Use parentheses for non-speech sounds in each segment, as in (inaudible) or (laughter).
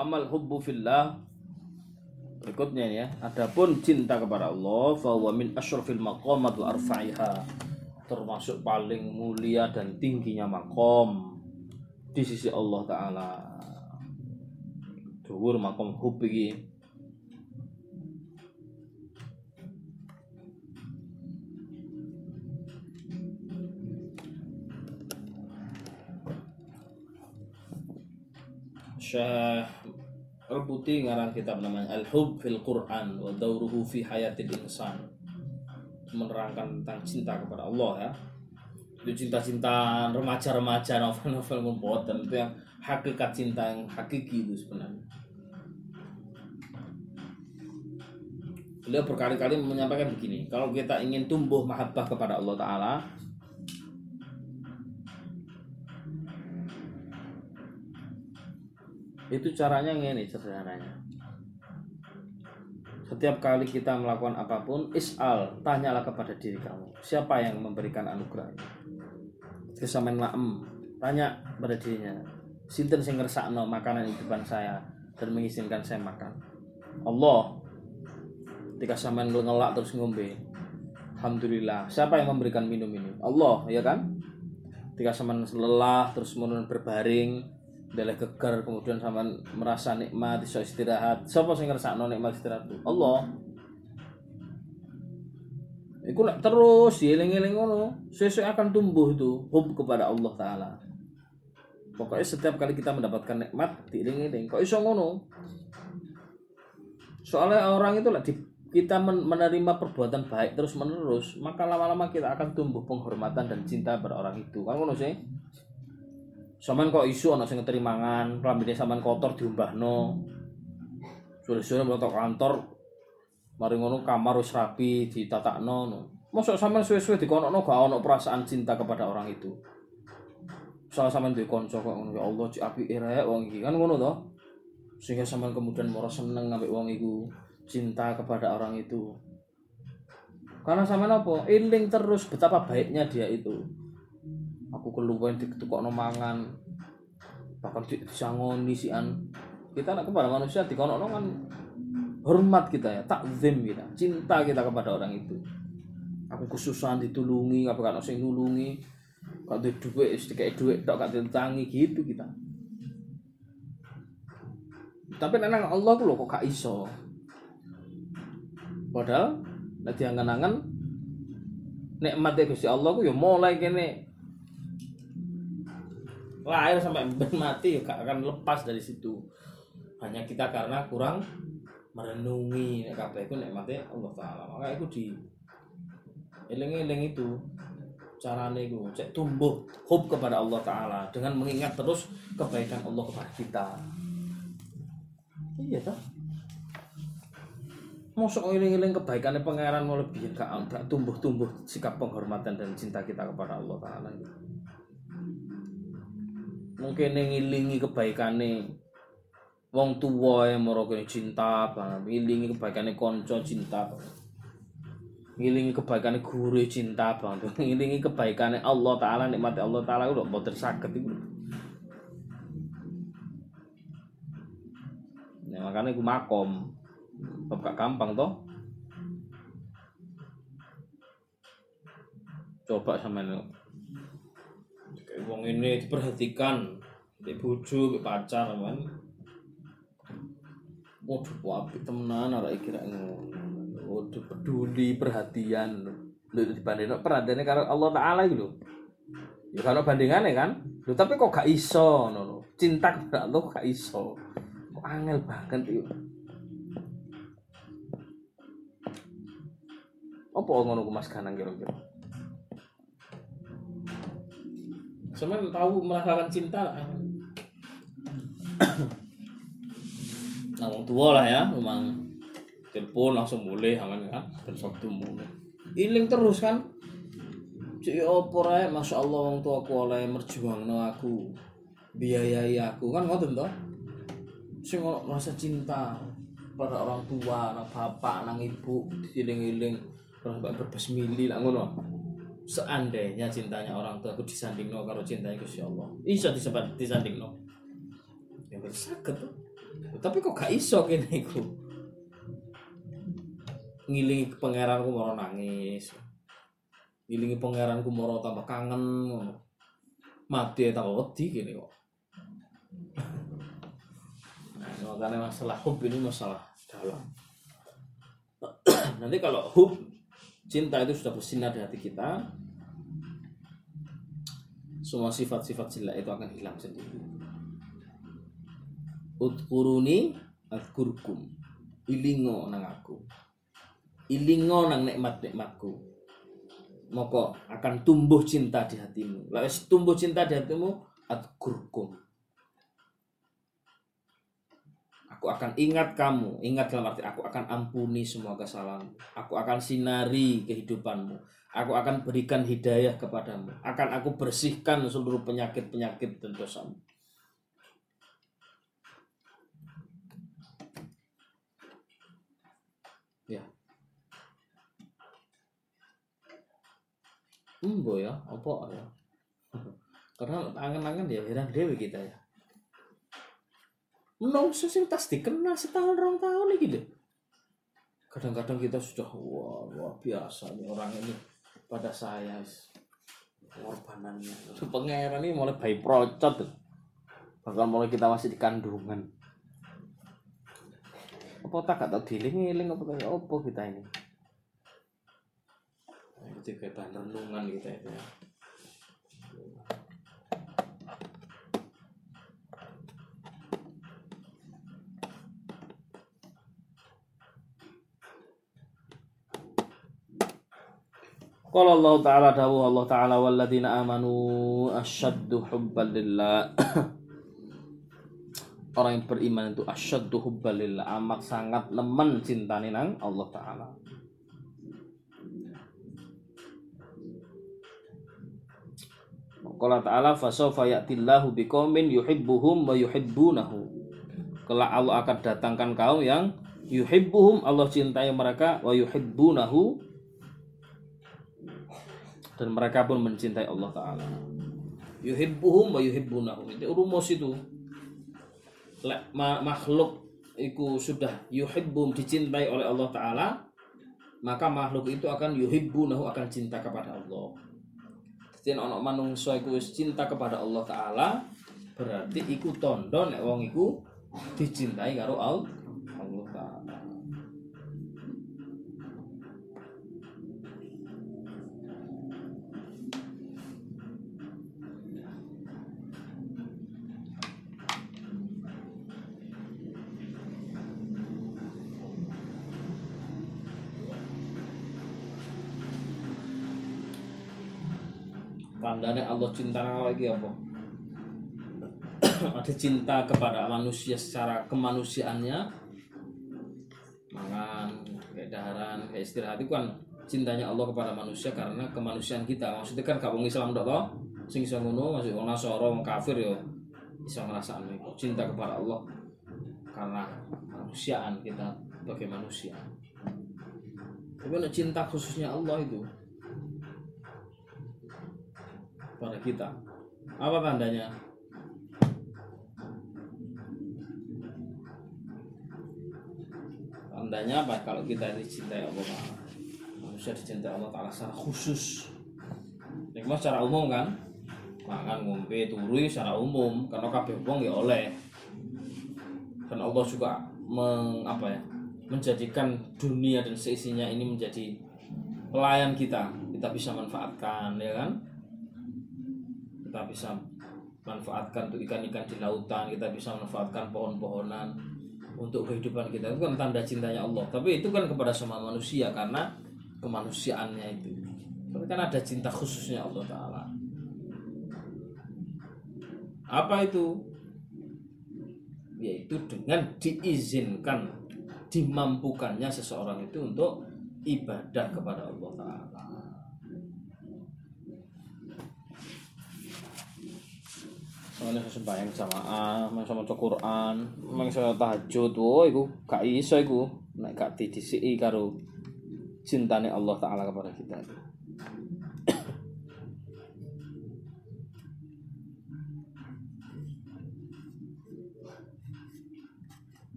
Amal hubbu fillah Berikutnya ya, adapun cinta kepada Allah fa huwa min asyrafil maqamat wa arfa'iha. Termasuk paling mulia dan tingginya makom di sisi Allah taala. Dhuwur makom hub iki. Syekh Rebuti ngarang kitab namanya Al-Hub fil Quran wa dauruhu fi hayatil insan. Menerangkan tentang cinta kepada Allah ya. Itu cinta-cinta remaja-remaja novel-novel membuatan itu yang hakikat cinta yang hakiki itu sebenarnya. Beliau berkali-kali menyampaikan begini, kalau kita ingin tumbuh mahabbah kepada Allah Ta'ala, itu caranya ini sederhananya. Setiap kali kita melakukan apa pun is'al tanyalah kepada diri kamu siapa yang memberikan anugerah ini? Kesamaan laem tanya pada dirinya sinten sing ngersakno makanan di depan saya dan mengizinkan saya makan? Allah ketika sampean ngelak terus ngombe Alhamdulillah siapa yang memberikan minum ini? Allah ya kan? Ketika sampean lelah terus menurun berbaring Dalam gegar kemudian sama merasa nikmat iso istirahat. Siapa sing ngrasakno nikmat istirahat? Allah. Iku nak terus dieling-eling ngono, sesuai akan tumbuh itu hub kepada Allah taala. Pokoknya setiap kali kita mendapatkan nikmat dieling-eling. Kok iso ngono? Soalnya orang itu lah kita menerima perbuatan baik terus menerus, maka lama-lama kita akan tumbuh penghormatan dan cinta pada orang itu. Kan ngono sih? Saman kok isu ana sing terimangan, klambine sampean kotor diumbahno. Sore-sore mlebu kantor mari ngono kamar wis rapi ditatakno no. Mosok sampean suwe-suwe dikonokno gak ono perasaan cinta kepada orang itu. Salah sampean duwe kanca kok ngono ya Allah cik apike rek wong iki kan ngono to. Sehingga sampean kemudian moro seneng ngambek wong iku, cinta kepada orang itu. Karena sama apa? Iling terus betapa baiknya dia itu aku keluwen ditukokno mangan. Bahkan disangoni sian. Kita nak kepada manusia dikono kan hormat kita ya takzim kita cinta kita kepada orang itu. Aku kesusahan ditulungi apa kan sing nulungi. Kalau duit duit sedikit duit tak gak ditangi gitu kita. Tapi nenang Allah ku kok gak iso. Padahal nek diangan-angan nikmat Gusti Allah ku ya mulai kene lahir sampai mati gak akan lepas dari situ. Hanya kita karena kurang merenungi. Nek kabeh iku nikmate Allah taala. Maka itu di eling-eling itu carane itu cek tumbuh hub kepada Allah taala dengan mengingat terus kebaikan Allah kepada kita. Iya toh. Mosok eling-eling kebaikannya pangeran mau lebih gak tumbuh-tumbuh sikap penghormatan dan cinta kita kepada Allah taala. gitu mungkin ngilingi kebaikane wong tua yang mau cinta banget ngilingi kebaikane konco cinta ngilingi kebaikane guru cinta banget (laughs) ngilingi kebaikane Allah taala nikmati Allah taala udah boten sakit itu ya makanya gue makom. Bab gak gampang toh. Coba sama wong ini diperhatikan di bojo pacar kan. Waduh wapi temenan ora kira waduh peduli perhatian. Lu dibanding perhatiannya karena Allah Taala gitu ya kalau bandingannya kan lu tapi kok gak iso no, cinta kepada Allah gak iso. Kok angel banget itu apa ngono ku Mas kira-kira Cuman tahu merasakan cinta nah, orang tua lah ya, memang telepon langsung boleh aman kan, waktu mulai. Iling terus kan. Cik opo rae, masya Allah orang tua aku oleh merjuang no aku, biayai aku. Kan ngoten toh. Sing merasa cinta pada orang tua, anak bapak, anak ibu, diiling-iling, terus berbesmili lah ngono seandainya cintanya orang tua aku disanding no karo cintanya Gusti Allah bisa disebut disanding no ya bersakit tuh tapi kok gak iso kene iku? Ngilingi pangeranku moro nangis. Ngilingi pangeranku moro tambah kangen mati tak wedi gini kok. Nah, makanya masalah hub ini masalah dalam. (clears throat) Nanti kalau hub cinta itu sudah bersinar di hati kita. Semua sifat-sifat jelek itu akan hilang sendiri. Udkuruni adkurkum ilingo nang aku. Ilingo nang nikmat-nikmatku. Moko akan tumbuh cinta di hatimu. Lalu tumbuh cinta di hatimu adkurkum aku akan ingat kamu. Ingat dalam arti aku akan ampuni semua kesalahan. Aku akan sinari kehidupanmu. Aku akan berikan hidayah kepadamu. Akan aku bersihkan seluruh penyakit-penyakit dan dosamu. Ya. Embo ya, apa ya? (laughs) Karena angen-angen ya heran dewi kita ya. Menungso sing tas dikenal setahun rong tahun iki lho. Kadang-kadang kita sudah wah luar biasa nih orang ini pada saya korbanannya. Pangeran ini mulai bayi procot. Bahkan mulai kita masih di kandungan. Apa tak kata diling-iling apa apa kita ini? Nah, itu kayak bahan renungan kita itu ya. Qala Allah Ta'ala dawu Allah Ta'ala walladzina amanu asyaddu hubban lillah (coughs) Orang yang beriman itu asyaddu hubban lillah amat sangat nemen cintane nang Allah Ta'ala Qala ta'ala fasawfa ya'tillahu biqaumin yuhibbuhum wa yuhibbunahu. Kelak Allah akan datangkan kaum yang yuhibbuhum Allah cintai mereka wa yuhibbunahu dan mereka pun mencintai Allah taala. Yuhibbuhum wa yuhibbunahu. Itu rumus itu. Makhluk itu sudah yuhibbum dicintai oleh Allah taala, maka makhluk itu akan yuhibbunahu akan cinta kepada Allah. Jadi ono manungsa iku cinta kepada Allah taala, berarti iku tondo nek wong iku dicintai karo Allah tandanya Allah cinta lagi apa? (coughs) Ada cinta kepada manusia secara kemanusiaannya. Mangan kayak daharan kayak istirahat itu kan cintanya Allah kepada manusia karena kemanusiaan kita. Maksudnya kan wong Islam dok toh sing iso ngono masih wong Nasara wong kafir yo bisa ngerasakan itu cinta kepada Allah karena kemanusiaan kita sebagai manusia. Tapi cinta khususnya Allah itu pada kita. Apa tandanya? Tandanya apa? Kalau kita dicintai Allah Manusia dicintai Allah Ta'ala secara khusus. Ini secara umum kan? Makan, ngombe, turui secara umum. Karena kabeh wong ya oleh. Dan Allah juga meng, apa ya, menjadikan dunia dan seisinya ini menjadi pelayan kita. Kita bisa manfaatkan ya kan kita bisa manfaatkan untuk ikan-ikan di lautan kita bisa manfaatkan pohon-pohonan untuk kehidupan kita. Itu kan tanda cintanya Allah. Tapi itu kan kepada semua manusia karena kemanusiaannya itu. Tapi kan ada cinta khususnya Allah Taala. Apa itu? Yaitu dengan diizinkan dimampukannya seseorang itu untuk ibadah kepada Allah Taala Soalnya saya sembahyang jamaah, mangsa maca Quran, mangsa tahajud, oh iku gak iso iku nek gak didisiki karo cintane Allah taala kepada kita.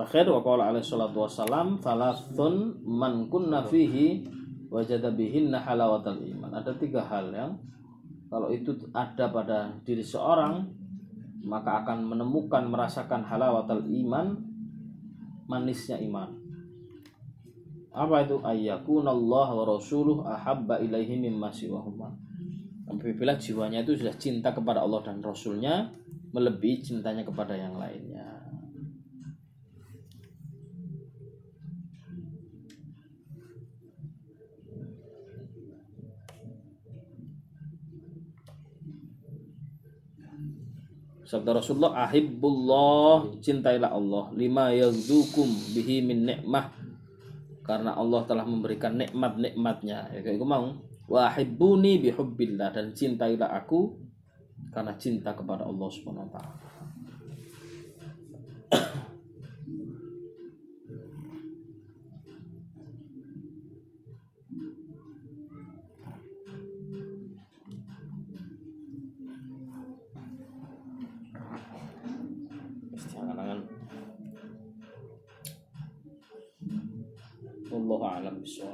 Terakhir wa qala alaihi salatu wassalam thalathun man kunna fihi wajada bihinna halawatal iman. Ada tiga hal yang kalau itu ada pada diri seorang maka akan menemukan merasakan halawatal iman manisnya iman. Apa itu ayyakunallah wa rasuluh ahabba ilaihi mimma siwahuma. Apabila jiwanya itu sudah cinta kepada Allah dan Rasulnya melebihi cintanya kepada yang lainnya. Sabda Rasulullah ahibbullah cintailah Allah. Lima yazukum bihi min nikmah karena Allah telah memberikan nikmat-nikmatnya. Ya kayak mau? Wa ahibbuni bihubbillah dan cintailah aku karena cinta kepada Allah Subhanahu wa taala 说话那么说